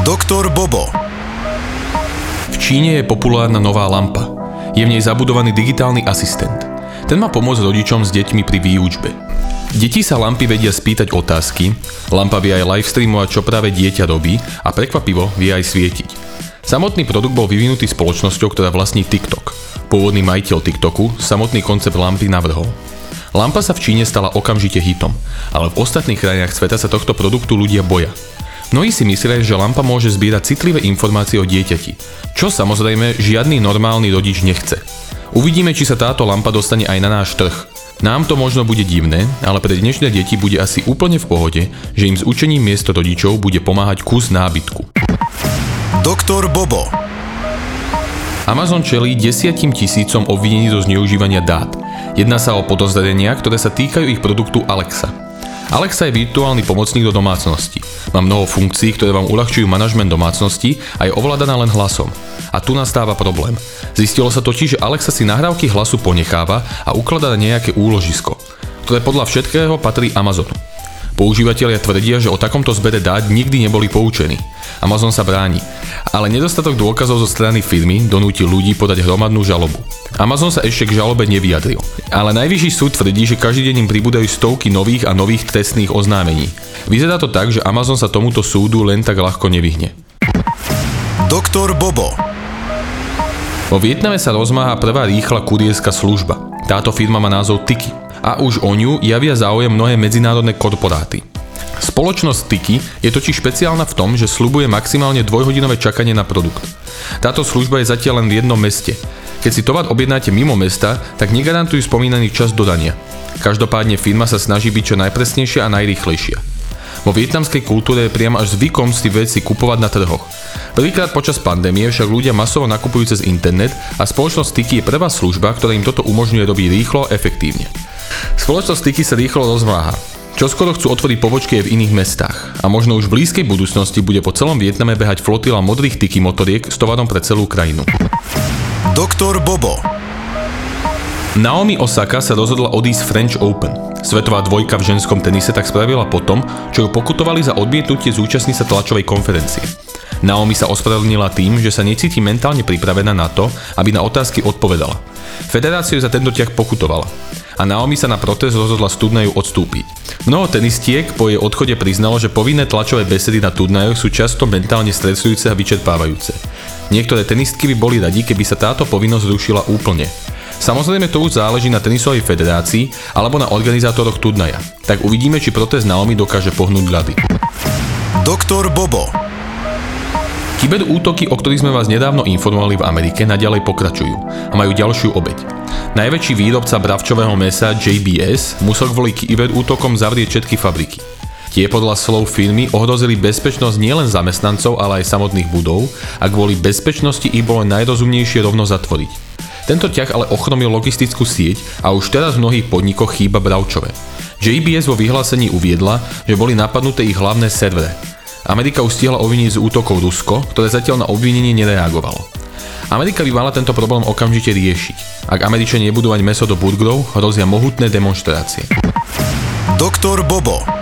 Doktor Bobo. V Číne je populárna nová lampa. Je v nej zabudovaný digitálny asistent. Ten má pomôcť rodičom s deťmi pri výučbe. Deti sa lampy vedia spýtať otázky, lampa vie aj livestreamovať, čo práve dieťa robí a prekvapivo vie aj svietiť. Samotný produkt bol vyvinutý spoločnosťou, ktorá vlastní TikTok. Pôvodný majiteľ TikToku samotný koncept lampy navrhol. Lampa sa v Číne stala okamžite hitom, ale v ostatných krajinách sveta sa tohto produktu ľudia boja. Mnohí si myslia, že lampa môže zbierať citlivé informácie o dieťati, čo samozrejme žiadny normálny rodič nechce. Uvidíme, či sa táto lampa dostane aj na náš trh. Nám to možno bude divné, ale pre dnešné deti bude asi úplne v pohode, že im s učením miesto rodičov bude pomáhať kus nábytku. Doktor Bobo. Amazon čelí desiatim tisícom obvinení zo zneužívania dát. Jedná sa o podozrenia, ktoré sa týkajú ich produktu Alexa. Alexa je virtuálny pomocník do domácnosti. Má mnoho funkcií, ktoré vám uľahčujú manažment domácnosti a je ovládaná len hlasom. A tu nastáva problém. Zistilo sa totiž, že Alexa si nahrávky hlasu ponecháva a ukladá na nejaké úložisko, ktoré podľa všetkého patrí Amazonu. Používateľia tvrdia, že o takomto zbere dát nikdy neboli poučení. Amazon sa bráni. Ale nedostatok dôkazov zo strany firmy donúti ľudí podať hromadnú žalobu. Amazon sa ešte k žalobe nevyjadril. Ale najvyšší súd tvrdí, že každý deň im pribúdajú stovky nových a nových trestných oznámení. Vyzerá to tak, že Amazon sa tomuto súdu len tak ľahko nevyhne. Doktor Bobo. Vo Vietname sa rozmáha prvá rýchla kurierská služba. Táto firma má názov Tiki a už o ňu javia záujem mnohé medzinárodné korporáty. Spoločnosť Tiki je totiž špeciálna v tom, že slubuje maximálne dvojhodinové čakanie na produkt. Táto služba je zatiaľ len v jednom meste. Keď si tovar objednáte mimo mesta, tak negarantujú spomínaný čas dodania. Každopádne firma sa snaží byť čo najpresnejšia a najrýchlejšia. Vo vietnamskej kultúre je priam až zvykom si veci kupovať na trhoch. Prvýkrát počas pandémie však ľudia masovo nakupujú cez internet a spoločnosť Tiki je prvá služba, ktorá im toto umožňuje robiť rýchlo a efektívne. Spoločnosť Tiki sa rýchlo rozmáha. Čo skoro chcú otvoriť pobočky aj v iných mestách. A možno už v blízkej budúcnosti bude po celom Vietname behať flotila modrých Tiki motoriek s tovarom pre celú krajinu. Doktor Bobo. Naomi Osaka sa rozhodla odísť French Open. Svetová dvojka v ženskom tenise tak spravila potom, čo ju pokutovali za odmietnutie zúčastniť sa tlačovej konferencie. Naomi sa ospravedlnila tým, že sa necíti mentálne pripravená na to, aby na otázky odpovedala. Federáciu za tento ťah pokutovala a Naomi sa na protest rozhodla z turnajú odstúpiť. Mnoho tenistiek po jej odchode priznalo, že povinné tlačové besedy na turnajoch sú často mentálne stresujúce a vyčerpávajúce. Niektoré tenistky by boli radi, keby sa táto povinnosť zrušila úplne. Samozrejme to už záleží na tenisovej federácii alebo na organizátoroch turnaja. Tak uvidíme, či protest Naomi dokáže pohnúť ľady. Doktor Bobo. Kyberútoky, o ktorých sme vás nedávno informovali v Amerike, naďalej pokračujú a majú ďalšiu obeď. Najväčší výrobca bravčového mesa JBS musel kvôli kyberútokom zavrieť všetky fabriky. Tie podľa slov firmy ohrozili bezpečnosť nielen zamestnancov, ale aj samotných budov a kvôli bezpečnosti ich bolo najrozumnejšie rovno zatvoriť. Tento ťah ale ochromil logistickú sieť a už teraz v mnohých podnikoch chýba bravčové. JBS vo vyhlásení uviedla, že boli napadnuté ich hlavné servere Amerika už stihla oviniť z útokov Rusko, ktoré zatiaľ na obvinenie nereagovalo. Amerika by mala tento problém okamžite riešiť. Ak Američania nebudú mať meso do burgerov, hrozia mohutné demonstrácie. Doktor Bobo.